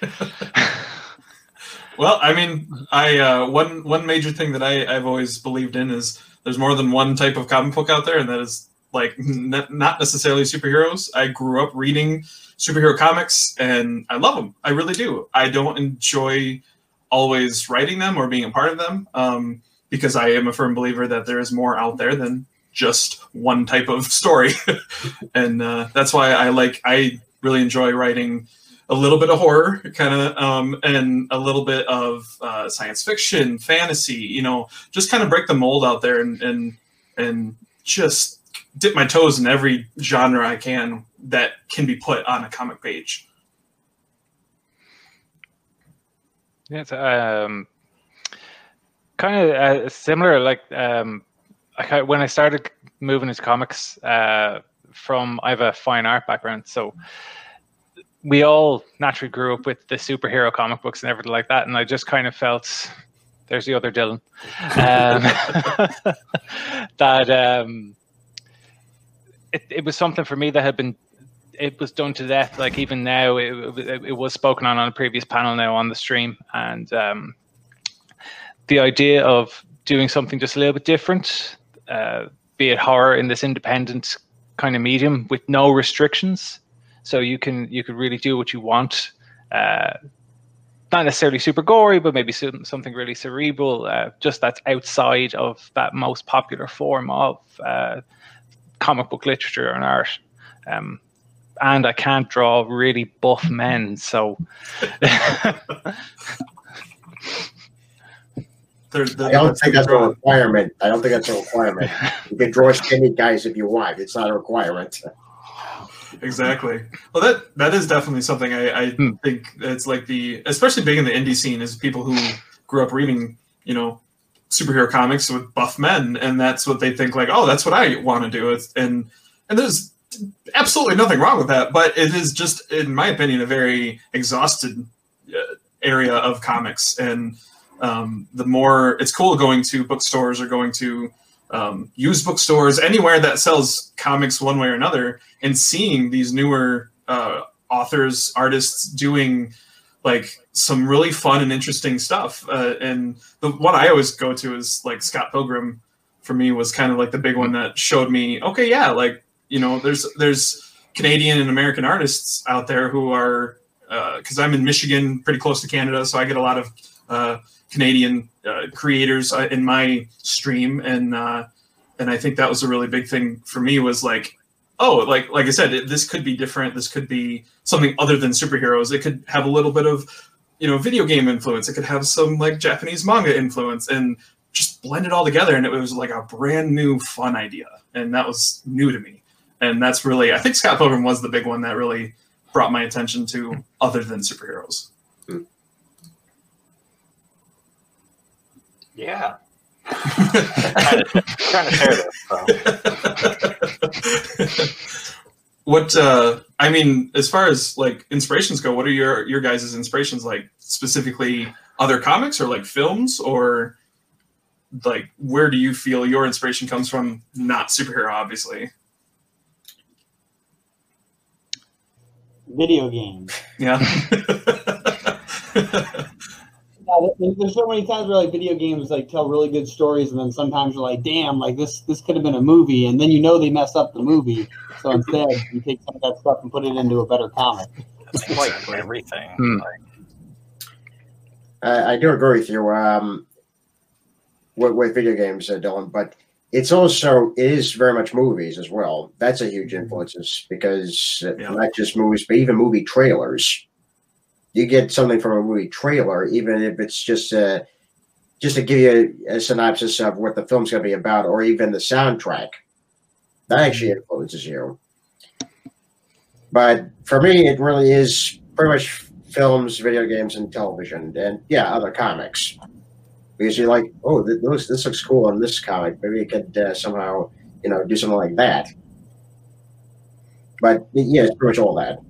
well, I mean, I uh, one one major thing that I, I've always believed in is there's more than one type of comic book out there, and that is like not necessarily superheroes. I grew up reading superhero comics, and I love them. I really do. I don't enjoy always writing them or being a part of them um, because I am a firm believer that there is more out there than just one type of story, and uh, that's why I like I really enjoy writing a little bit of horror, kind of, um, and a little bit of uh, science fiction, fantasy. You know, just kind of break the mold out there and and and just dip my toes in every genre I can that can be put on a comic page. Yeah, it's um, kind of uh, similar. Like um, I, when I started moving into comics, uh, from I have a fine art background, so we all naturally grew up with the superhero comic books and everything like that, and I just kind of felt there's the other Dylan um, that um, it, it was something for me that had been it was done to death. Like even now, it, it, it, was spoken on on a previous panel now on the stream, and um, the idea of doing something just a little bit different, uh, be it horror in this independent kind of medium with no restrictions, so you can you could really do what you want. Uh, not necessarily super gory, but maybe something really cerebral, uh, just that's outside of that most popular form of uh, comic book literature and art. Um, and I can't draw really buff men, so. I don't think that's a requirement. I don't think that's a requirement. You can draw skinny guys if you want. It's not a requirement. Exactly. Well, that that is definitely something I, I hmm. think it's like the especially big in the indie scene is people who grew up reading you know superhero comics with buff men, and that's what they think like, oh, that's what I want to do. It's, and and there's absolutely nothing wrong with that, but it is just, in my opinion, a very exhausted uh, area of comics. And um, the more it's cool going to bookstores or going to um, used bookstores, anywhere that sells comics one way or another, and seeing these newer uh, authors, artists doing like some really fun and interesting stuff. Uh, and the one I always go to is like Scott Pilgrim. For me, was kind of like the big one that showed me, okay, yeah, like you know, there's there's Canadian and American artists out there who are because uh, I'm in Michigan, pretty close to Canada, so I get a lot of uh, Canadian uh, creators uh, in my stream, and uh, and I think that was a really big thing for me was like, oh, like like I said, it, this could be different. This could be something other than superheroes. It could have a little bit of you know video game influence. It could have some like Japanese manga influence, and just blend it all together, and it was like a brand new fun idea, and that was new to me and that's really I think Scott Pilgrim was the big one that really brought my attention to other than superheroes. Yeah. kind of, kind of this. what uh, I mean, as far as like inspirations go, what are your your guys' inspirations like? Specifically, other comics or like films, or like where do you feel your inspiration comes from? Not superhero, obviously. video games. Yeah. yeah. There's so many times where like video games like tell really good stories, and then sometimes you're like, "Damn, like this this could have been a movie," and then you know they mess up the movie, so instead you take some of that stuff and put it into a better comic. like everything. Hmm. I do agree with you um, with, with video games, uh, Dylan, but it's also it is very much movies as well. That's a huge influence because yeah. not just movies, but even movie trailers. You get something from a movie trailer, even if it's just a just to give you a, a synopsis of what the film's going to be about, or even the soundtrack. That actually influences you. But for me, it really is pretty much films, video games, and television, and yeah, other comics because you're like, oh, this, this looks cool on this comic. Maybe you could uh, somehow, you know, do something like that. But yeah, it's pretty much all that.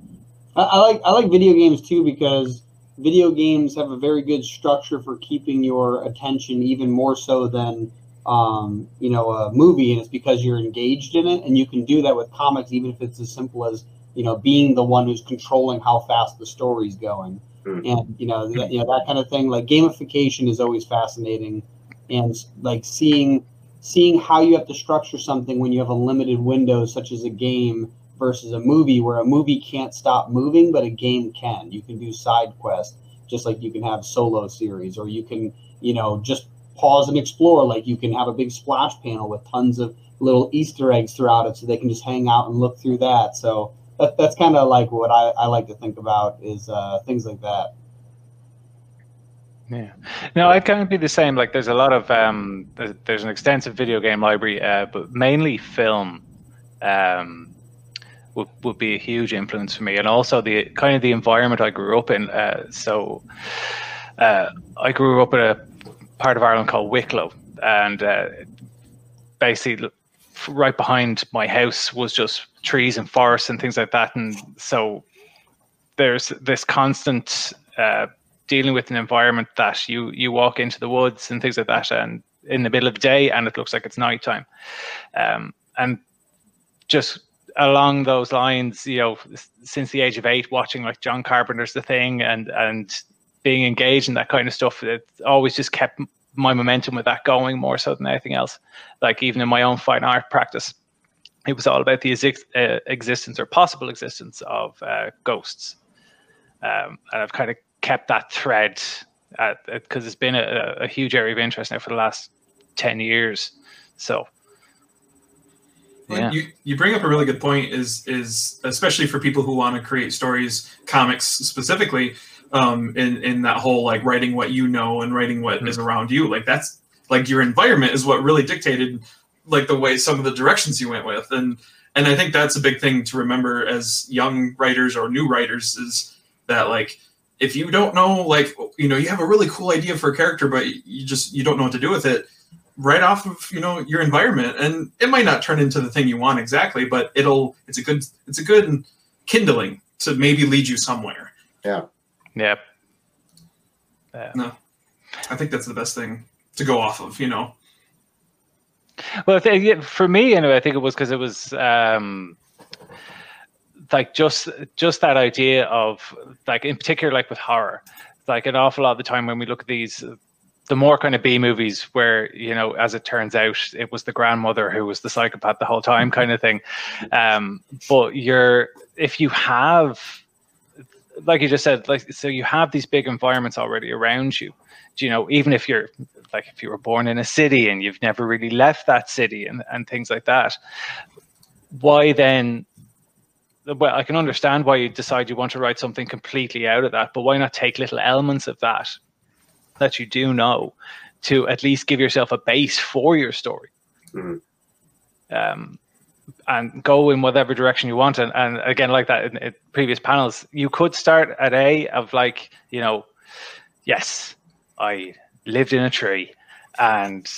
I, I like I like video games too because video games have a very good structure for keeping your attention even more so than um, you know a movie, and it's because you're engaged in it, and you can do that with comics, even if it's as simple as you know being the one who's controlling how fast the story's going. Hmm. and you know that, you know that kind of thing. Like gamification is always fascinating, and like seeing seeing how you have to structure something when you have a limited window, such as a game versus a movie, where a movie can't stop moving, but a game can. You can do side quests just like you can have solo series, or you can you know just pause and explore. Like you can have a big splash panel with tons of little Easter eggs throughout it, so they can just hang out and look through that. So that, that's kind of like what I, I like to think about is uh, things like that. Yeah, no, I'd kind of be the same. Like, there's a lot of um, there's, there's an extensive video game library, uh, but mainly film um, would would be a huge influence for me, and also the kind of the environment I grew up in. Uh, so, uh, I grew up in a part of Ireland called Wicklow, and uh, basically right behind my house was just trees and forests and things like that, and so there's this constant uh, dealing with an environment that you you walk into the woods and things like that and in the middle of the day and it looks like it's nighttime. Um, and just along those lines you know since the age of eight watching like john carpenter's the thing and and being engaged in that kind of stuff it always just kept my momentum with that going more so than anything else. Like even in my own fine art practice it was all about the uh, existence or possible existence of uh, ghosts. Um, and i've kind of kept that thread because it's been a, a, huge area of interest now for the last 10 years. So yeah. you, you bring up a really good point is is especially for people who want to create stories comics specifically um, in in that whole like writing what you know and writing what mm-hmm. is around you like that's like your environment is what really dictated like the way some of the directions you went with and and i think that's a big thing to remember as young writers or new writers is that like if you don't know like you know you have a really cool idea for a character but you just you don't know what to do with it right off of you know your environment. And it might not turn into the thing you want exactly but it'll it's a good it's a good kindling to maybe lead you somewhere. Yeah. Yeah, yeah. no. I think that's the best thing to go off of you know? Well for me anyway i think it was because it was um like just just that idea of like in particular like with horror. Like an awful lot of the time when we look at these the more kind of B movies where you know as it turns out it was the grandmother who was the psychopath the whole time kind of thing. Um but you're if you have like you just said like so you have these big environments already around you. You know even if you're like if you were born in a city and you've never really left that city and, and things like that why then well, I can understand why you decide you want to write something completely out of that, but why not take little elements of that that you do know to at least give yourself a base for your story? Mm-hmm. Um, and go in whatever direction you want. And, and again, like that in, in previous panels, you could start at A of like, you know, yes, I lived in a tree and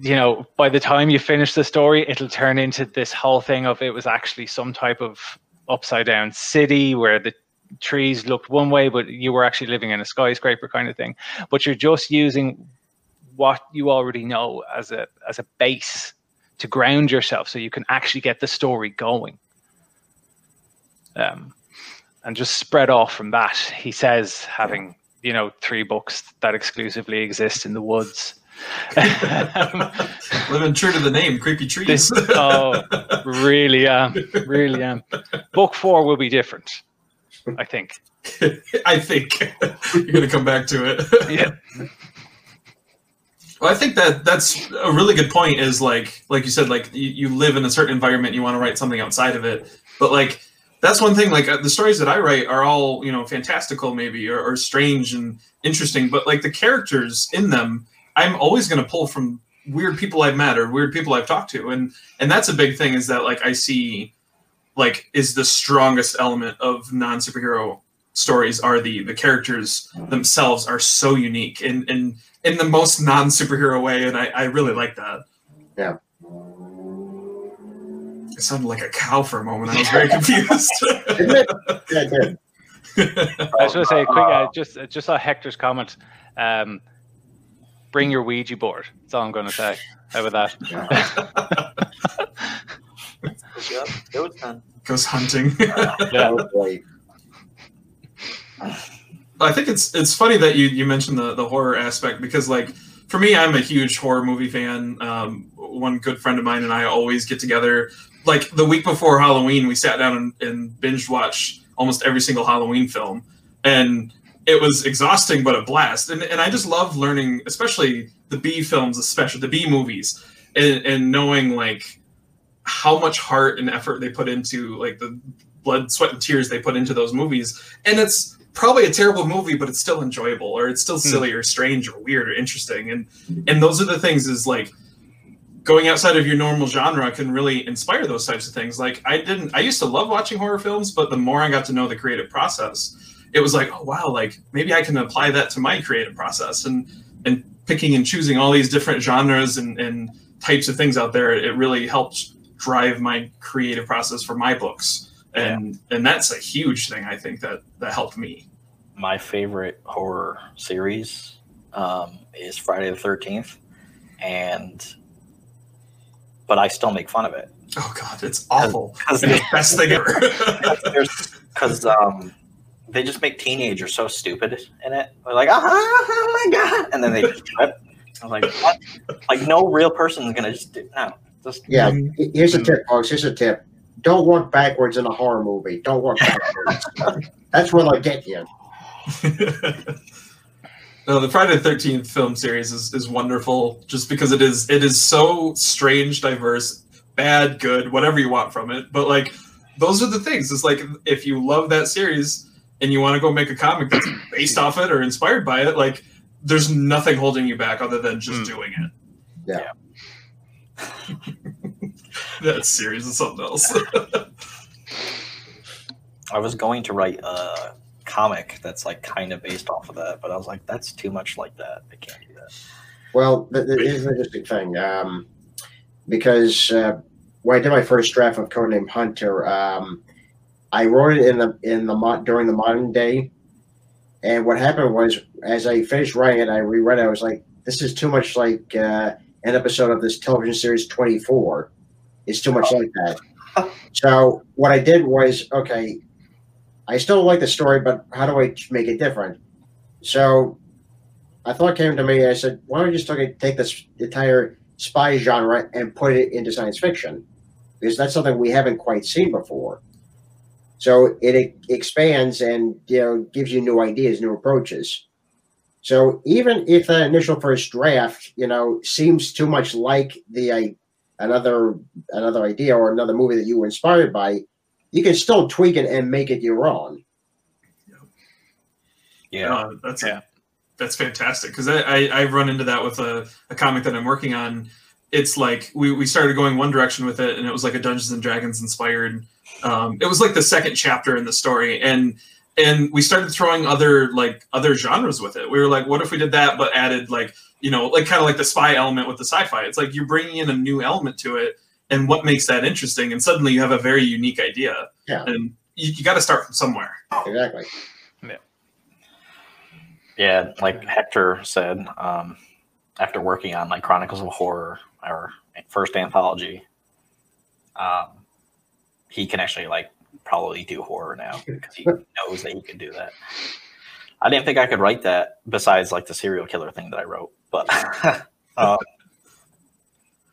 you know, by the time you finish the story, it'll turn into this whole thing of it was actually some type of upside down city where the trees looked one way, but you were actually living in a skyscraper kind of thing. But you're just using what you already know as a as a base to ground yourself, so you can actually get the story going. Um, and just spread off from that. He says, having you know three books that exclusively exist in the woods. Living true to the name, creepy trees. This, oh, really am, really am. Book four will be different, I think. I think you're going to come back to it. yeah. Well, I think that that's a really good point. Is like, like you said, like you, you live in a certain environment, you want to write something outside of it, but like that's one thing. Like uh, the stories that I write are all you know fantastical, maybe or, or strange and interesting, but like the characters in them I'm always going to pull from weird people I've met or weird people I've talked to, and and that's a big thing. Is that like I see, like, is the strongest element of non superhero stories are the the characters themselves are so unique and in in the most non superhero way, and I I really like that. Yeah. It sounded like a cow for a moment. I was very confused. yeah, I was going to say, quick, uh, just just saw Hector's comment. Um, bring your Ouija board. That's all I'm going to say. How about that? Goes hunting. yeah. I think it's it's funny that you you mentioned the the horror aspect because like for me, I'm a huge horror movie fan. Um, one good friend of mine and I always get together. Like the week before Halloween, we sat down and, and binge watched almost every single Halloween film, and it was exhausting but a blast. And and I just love learning, especially the B films, especially the B movies, and, and knowing like how much heart and effort they put into like the blood, sweat, and tears they put into those movies. And it's probably a terrible movie, but it's still enjoyable, or it's still hmm. silly, or strange, or weird, or interesting. And and those are the things is like going outside of your normal genre can really inspire those types of things. Like I didn't, I used to love watching horror films, but the more I got to know the creative process, it was like, oh wow, like maybe I can apply that to my creative process. And and picking and choosing all these different genres and, and types of things out there, it really helped drive my creative process for my books and yeah. and that's a huge thing I think that that helped me. My favorite horror series um, is Friday the Thirteenth, and but I still make fun of it. Oh God, it's awful. Cause, it's the best thing ever. Because um, they just make teenagers so stupid in it. They're like, oh, oh my God, and then they just trip. I was like, what? Like no real person is gonna just do no. Just, yeah, here's a tip, folks. Here's a tip don't walk backwards in a horror movie. Don't walk backwards. That's where they'll get you. no, the Friday the Thirteenth film series is, is wonderful, just because it is it is so strange, diverse, bad, good, whatever you want from it. But like, those are the things. It's like if you love that series and you want to go make a comic that's based off it or inspired by it, like, there's nothing holding you back other than just mm. doing it. Yeah. yeah. that series is something else. I was going to write a comic that's like kind of based off of that, but I was like, that's too much like that. I can't do that. Well, here's an interesting thing. Um, because uh, when I did my first draft of Codename Hunter, um, I wrote it in the in the during the modern day, and what happened was, as I finished writing it, I reread it. I was like, "This is too much like uh, an episode of this television series, Twenty Four. is too much like that. So what I did was, okay, I still like the story, but how do I make it different? So I thought came to me. I said, why don't you just take this entire spy genre and put it into science fiction? Because that's something we haven't quite seen before. So it expands and you know gives you new ideas, new approaches. So even if the initial first draft, you know, seems too much like the another another idea or another movie that you were inspired by, you can still tweak it and make it your own. Yeah, uh, that's yeah. that's fantastic because I, I I've run into that with a, a comic that I'm working on. It's like we, we started going one direction with it, and it was like a Dungeons and Dragons inspired. Um, it was like the second chapter in the story, and and we started throwing other like other genres with it. We were like, what if we did that but added like you know like kind of like the spy element with the sci-fi? It's like you're bringing in a new element to it, and what makes that interesting? And suddenly you have a very unique idea. Yeah, and you, you got to start from somewhere. Exactly. Yeah. Yeah, like Hector said, um, after working on like Chronicles of Horror, our first anthology, um, he can actually like probably do horror now because he knows that he can do that. I didn't think I could write that besides like the serial killer thing that I wrote, but um,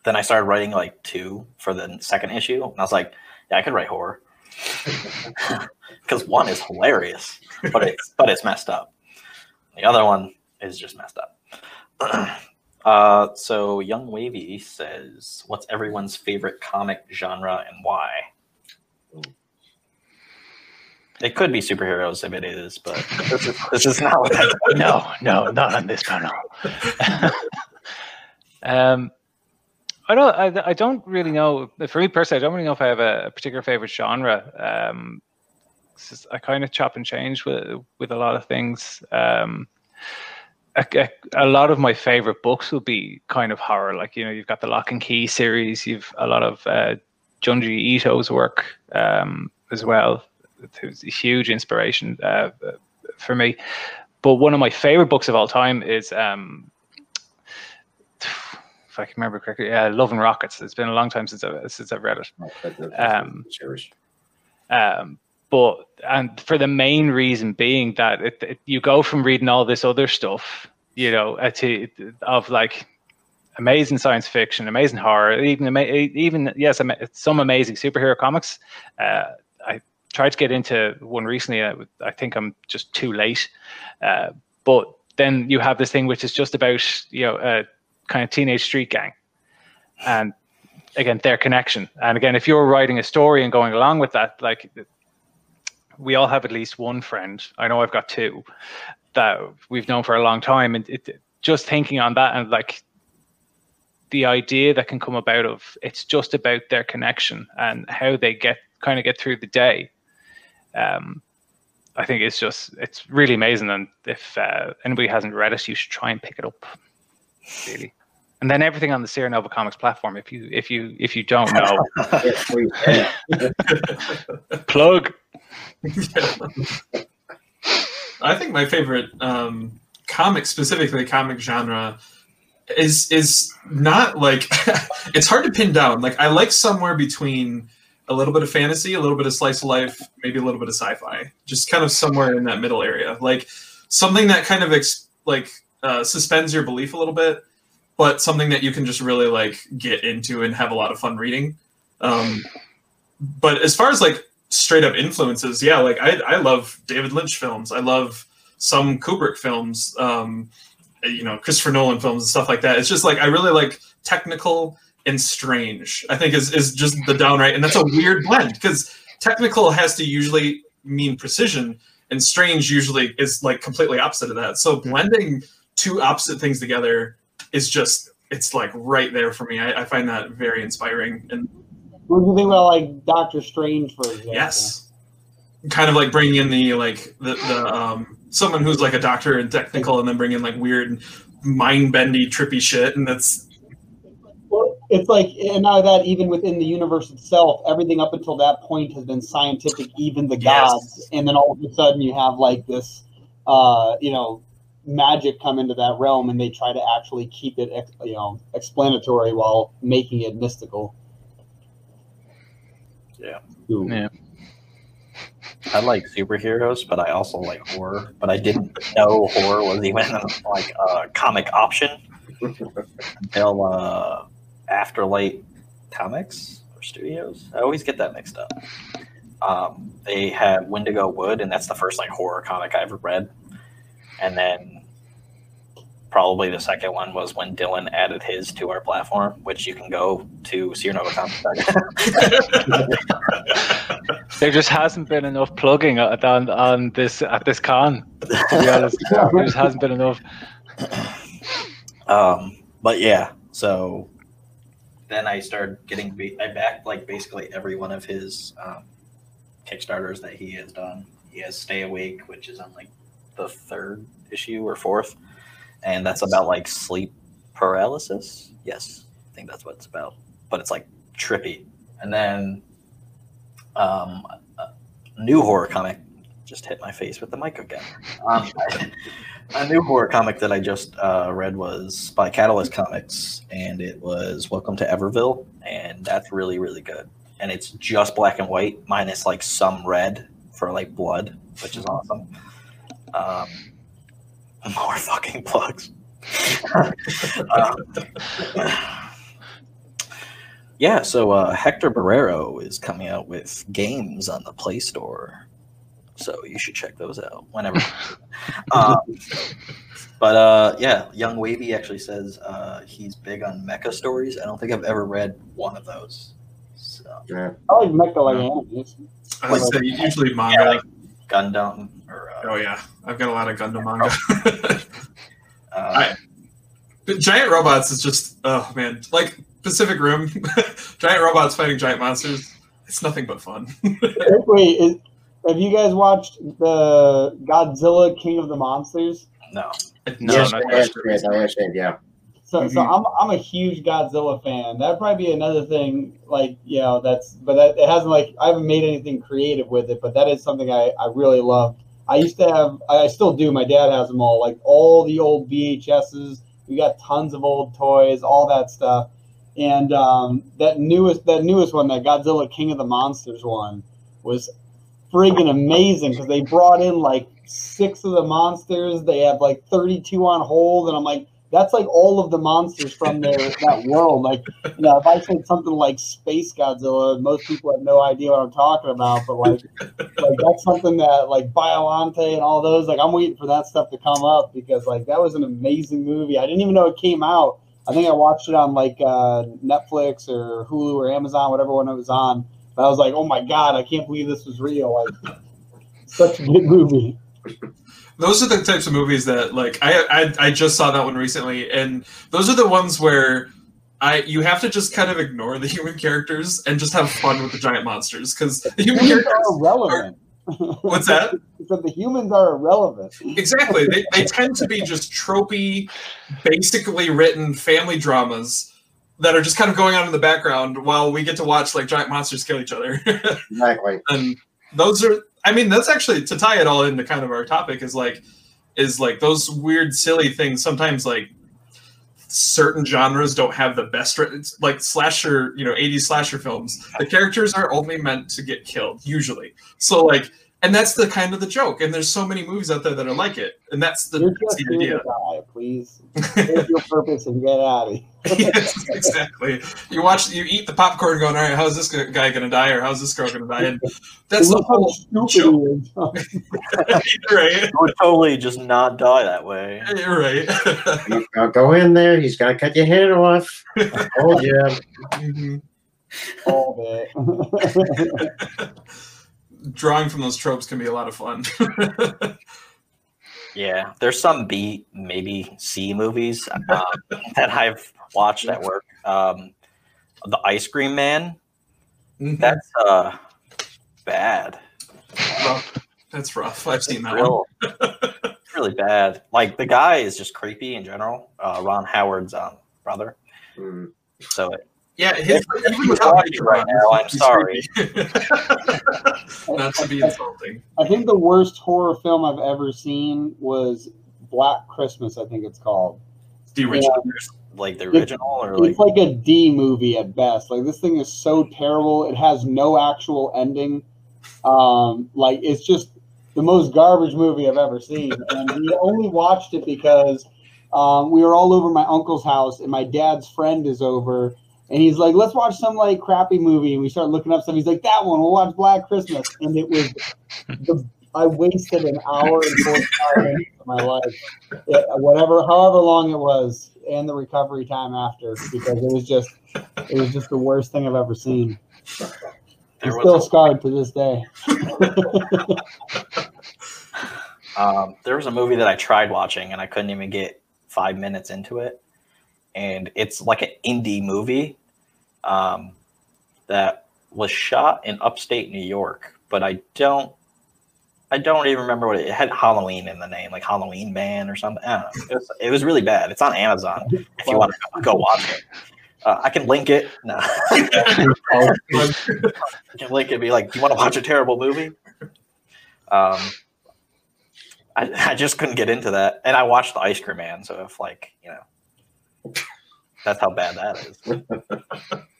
then I started writing like two for the second issue, and I was like, yeah, I could write horror because one is hilarious, but it's but it's messed up. The other one is just messed up. uh, so Young Wavy says, "What's everyone's favorite comic genre and why?" It could be superheroes if it is, but this is, this is not what that No, no, not on this panel. um, I don't. I, I don't really know. For me personally, I don't really know if I have a, a particular favorite genre. Um, just, I kind of chop and change with with a lot of things. Um, a, a, a, lot of my favorite books will be kind of horror. Like you know, you've got the Locke and Key series. You've a lot of uh, Junji Ito's work um, as well who's a huge inspiration uh, for me. But one of my favorite books of all time is, um, if I can remember correctly, yeah, Love and Rockets. It's been a long time since I've, since I've read it. Um, um, but and for the main reason being that it, it, you go from reading all this other stuff, you know, uh, to of like amazing science fiction, amazing horror, even even yes, some amazing superhero comics. Uh, tried to get into one recently. I, I think I'm just too late, uh, but then you have this thing which is just about you know a kind of teenage street gang, and again their connection. And again, if you're writing a story and going along with that, like we all have at least one friend. I know I've got two that we've known for a long time, and it, just thinking on that and like the idea that can come about of it's just about their connection and how they get kind of get through the day. Um, I think it's just it's really amazing, and if uh, anybody hasn't read it, you should try and pick it up. Really, and then everything on the Sierra Nova Comics platform. If you if you if you don't know, plug. I think my favorite um, comic, specifically comic genre, is is not like it's hard to pin down. Like I like somewhere between a little bit of fantasy, a little bit of slice of life, maybe a little bit of sci-fi, just kind of somewhere in that middle area. Like something that kind of ex- like uh, suspends your belief a little bit, but something that you can just really like get into and have a lot of fun reading. Um, but as far as like straight up influences, yeah, like I I love David Lynch films. I love some Kubrick films. Um, you know, Christopher Nolan films and stuff like that. It's just like I really like technical and strange. I think is is just the downright, and that's a weird blend because technical has to usually mean precision, and strange usually is like completely opposite of that. So blending two opposite things together is just it's like right there for me. I, I find that very inspiring. And what do you think about like Doctor Strange, for example? Yes, kind of like bringing in the like the the um someone who's like a doctor and technical, and then bring in like weird mind bendy trippy shit, and that's it's like and now that even within the universe itself everything up until that point has been scientific even the gods yes. and then all of a sudden you have like this uh you know magic come into that realm and they try to actually keep it you know explanatory while making it mystical yeah Ooh. yeah I like superheroes, but I also like horror. But I didn't know horror was even like a comic option until uh, Afterlight Comics or Studios. I always get that mixed up. Um, they had Wendigo Wood, and that's the first like horror comic I ever read. And then probably the second one was when Dylan added his to our platform, which you can go to Sierra Nova Comics. there just hasn't been enough plugging on, on this at this con. To be honest, there just hasn't been enough. Um, but yeah, so then I started getting I backed like basically every one of his um, Kickstarters that he has done. He has Stay Awake, which is on like the third issue or fourth, and that's about like sleep paralysis. Yes, I think that's what it's about. But it's like trippy. And then um, new horror comic just hit my face with the mic again. Um, a new horror comic that I just uh, read was by Catalyst Comics, and it was Welcome to Everville, and that's really really good. And it's just black and white, minus like some red for like blood, which is awesome. Um, more fucking plugs. um, yeah, so uh, Hector Barrero is coming out with games on the Play Store so you should check those out whenever. um, but uh, yeah, Young Wavy actually says uh, he's big on mecha stories. I don't think I've ever read one of those. So. Yeah. I like mecha like animes. I would say usually manga. Yeah, like Gundam. Or, uh, oh yeah, I've got a lot of Gundam manga. uh, I, giant robots is just oh man, like Pacific Rim, giant robots fighting giant monsters. It's nothing but fun. Wait, is, have you guys watched the Godzilla King of the Monsters? No. No, yes, not yes, yes, I understand. Yeah. So, mm-hmm. so I'm, I'm a huge Godzilla fan. That'd probably be another thing, like you know, that's but that it hasn't like I haven't made anything creative with it, but that is something I I really love. I used to have, I still do. My dad has them all, like all the old VHSs. We got tons of old toys, all that stuff, and um, that newest that newest one, that Godzilla King of the Monsters one, was friggin' amazing because they brought in like six of the monsters. They have like 32 on hold, and I'm like, that's like all of the monsters from their that world. Like, you know, if I said something like Space Godzilla, most people have no idea what I'm talking about. But like, like that's something that like Biollante and all those. Like, I'm waiting for that stuff to come up because like that was an amazing movie. I didn't even know it came out. I think I watched it on like uh, Netflix or Hulu or Amazon, whatever one it was on. I was like, oh my god, I can't believe this was real. Like, such a good movie those are the types of movies that like I, I I just saw that one recently, and those are the ones where I you have to just kind of ignore the human characters and just have fun with the giant monsters because the human humans characters are irrelevant. What's that? so the humans are irrelevant. Exactly. They, they tend to be just tropey, basically written family dramas that are just kind of going on in the background while we get to watch like giant monsters kill each other. Exactly. and those are I mean, that's actually to tie it all into kind of our topic is like is like those weird, silly things. Sometimes like certain genres don't have the best like slasher, you know, 80s slasher films. The characters are only meant to get killed, usually. So like and that's the kind of the joke. And there's so many movies out there that are like it, and that's the, You're that's the idea. die, please. Take your purpose and get out of here. yes, exactly. You watch, you eat the popcorn, going, "All right, how's this guy going to die, or how's this girl going to die?" And that's the whole stupid joke, he is. right? I would totally just not die that way. You're right. Now go in there. He's gonna cut your head off. Oh yeah. Mhm. All day. Drawing from those tropes can be a lot of fun. Yeah, there's some B, maybe C movies um, that I've watched at work. Um, the Ice Cream Man, Mhm. that's uh, bad. rough. That's rough. I've seen that one. Real, it's really bad. Like the guy is just creepy in general. Uh, Ron Howard's um, brother. Mm. So it, Yeah, his, If even you're without watching right now, I'm sorry. creepy. Not to be insulting. I think the worst horror film I've ever seen was Black Christmas. I think it's called. The original. like the original or like It's like a D movie at best. Like this thing is so terrible. It has no actual ending. Um, like it's just the most garbage movie I've ever seen. And we only watched it because um, we were all over my uncle's house, and my dad's friend is over, and he's like, "Let's watch some like crappy movie." And we start looking up stuff. He's like, "That one. We'll watch Black Christmas." And it was the I wasted an hour and forty-five minutes of my life, Yeah, whatever, however long it was, and the recovery time after, because it was just, it was just the worst thing I've ever seen. I'm still a- scarred to this day. Um, there was a movie that I tried watching and I couldn't even get five minutes into it. And it's like an indie movie um, that was shot in upstate New York, but I don't. I don't even remember what it, it had Halloween in the name, like Halloween Man or something. I don't know. It was, it was really bad. It's on Amazon if you want to go watch it. Uh, I can link it. No, I can link it. and Be like, do you want to watch a terrible movie? Um, I, I just couldn't get into that, and I watched the Ice Cream Man. So if like you know, that's how bad that is.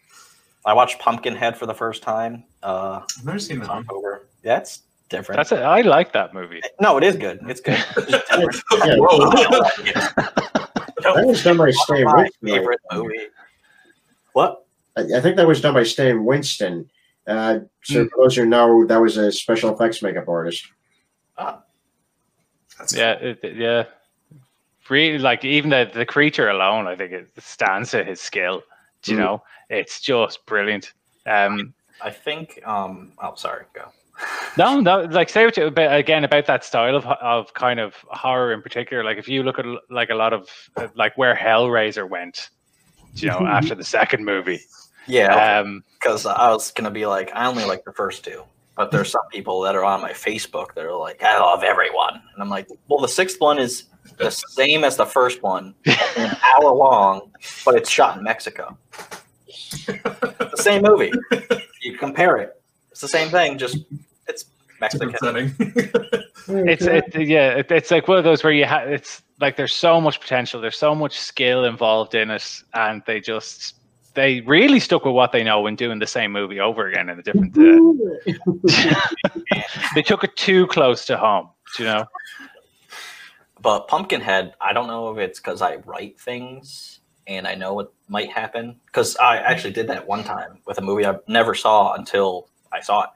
I watched Pumpkinhead for the first time. Uh, I've never seen that one. October. Yeah, it's different. That's it. I like that movie. no, it is good. It's good. It's just. Yeah. That was done by Stan my Winston. favorite movie. What? I I think that was done by Stan Winston. Uh, so for those who know, that was a special effects makeup artist. That's Yeah, it, it- yeah. Really, like even the the creature alone, I think it stands to his skill. Do You Mm. know, it's just brilliant. Um, I think. Um. Oh, sorry. Go. no, no, like say what you about, again about that style of of kind of horror in particular. Like if you look at like a lot of uh, like where Hellraiser went, you know, after the second movie. Yeah. Um, because I was gonna be like, I only like the first two, but there's some people that are on my Facebook that are like, I love everyone, and I'm like, well, the sixth one is the same as the first one, an hour long, but it's shot in Mexico. the same movie. You compare it, it's the same thing, just it's Mexican. it's it, yeah, it, it's like one of those where you have it's like there's so much potential, there's so much skill involved in it, and they just they really stuck with what they know when doing the same movie over again in a different. Uh, they took it too close to home, you know. But Pumpkinhead, I don't know if it's because I write things and I know what might happen. Because I actually did that one time with a movie I never saw until I saw it.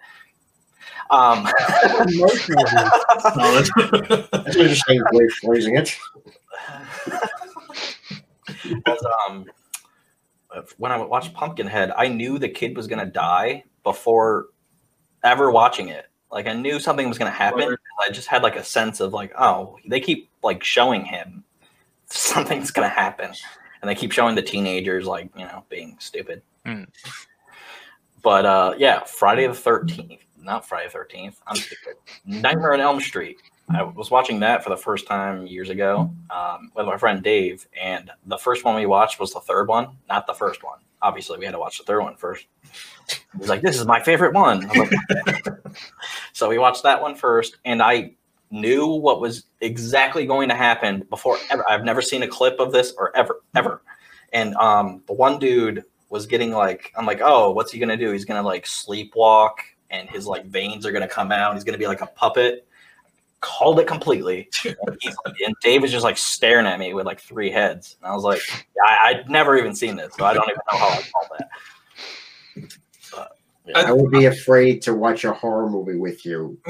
Um, That's an interesting way of phrasing it. um, when I watched Pumpkinhead, I knew the kid was gonna die before ever watching it. Like I knew something was gonna happen. I just had like a sense of like, oh, they keep like showing him something's gonna happen, and they keep showing the teenagers like you know being stupid. Hmm. But uh, yeah, Friday the Thirteenth, not Friday the Thirteenth. I'm stupid. Nightmare on Elm Street. I was watching that for the first time years ago um, with my friend Dave, and the first one we watched was the third one, not the first one. Obviously, we had to watch the third one first. He was like, "This is my favorite one." Like, so we watched that one first, and I knew what was exactly going to happen before ever. I've never seen a clip of this or ever, ever. And um, the one dude was getting like, I'm like, oh, what's he gonna do? He's gonna like sleepwalk, and his like veins are gonna come out. He's gonna be like a puppet. Called it completely, and, and Dave was just like staring at me with like three heads, and I was like, I, I'd never even seen this, so I don't even know how I called that. But, yeah. I would be afraid to watch a horror movie with you.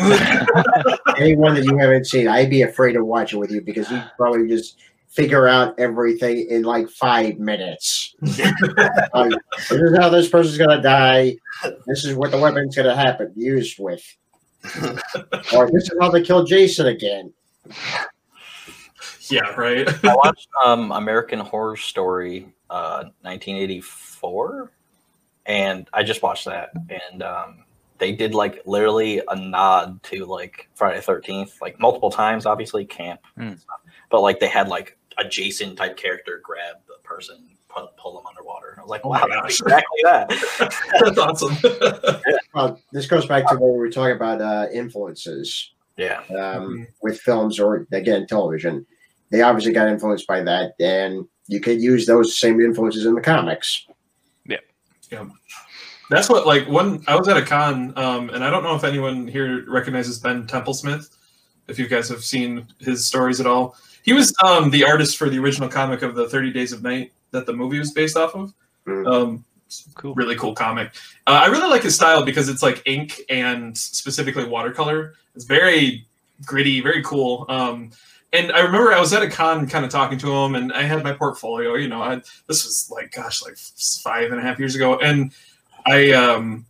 Anyone that you haven't seen, I'd be afraid to watch it with you because you'd probably just figure out everything in like five minutes. like, this is how this person's gonna die. This is what the weapon's gonna happen used with. or this is how they kill Jason again. Yeah, right. I watched um, American Horror Story, uh, 1984, and I just watched that, and um, they did like literally a nod to like Friday Thirteenth, like multiple times, obviously camp, Mm. stuff. but like they had like a Jason type character grab the person, pull, pull them underwater. And I was like, Oh wow, that's exactly that. That's awesome. Well, this goes back to what we were talking about uh, influences. yeah, um, with films or again television. They obviously got influenced by that, and you could use those same influences in the comics. That's what like when I was at a con, um, and I don't know if anyone here recognizes Ben Templesmith. If you guys have seen his stories at all, he was um, the artist for the original comic of the Thirty Days of Night that the movie was based off of. Mm. Um, Cool. really cool comic. Uh, I really like his style because it's like ink and specifically watercolor. It's very gritty, very cool. Um, and I remember I was at a con, kind of talking to him, and I had my portfolio. You know, I, this was like, gosh, like five and a half years ago, and I um,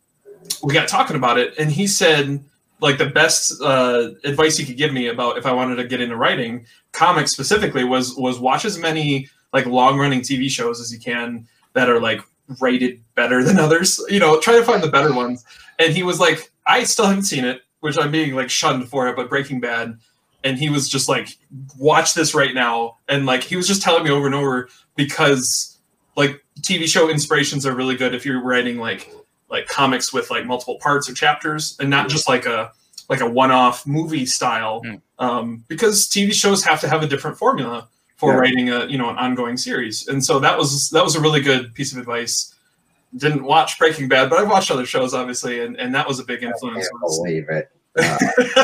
we got talking about it, and he said like the best uh, advice he could give me about if I wanted to get into writing comics specifically was was watch as many like long running TV shows as you can that are like rated better than others. You know, try to find the better ones. And he was like, I still haven't seen it, which I'm being like shunned for it, but Breaking Bad. And he was just like, watch this right now. And like, he was just telling me over and over because like TV show inspirations are really good if you're writing like like comics with like multiple parts or chapters and not just like a like a one-off movie style Mm. um, because tv shows have to have a different formula for Yeah. writing a you know an ongoing series and so that was that was a really good piece of advice didn't watch breaking bad but i've watched other shows obviously and, and that was a big I influence can't believe it.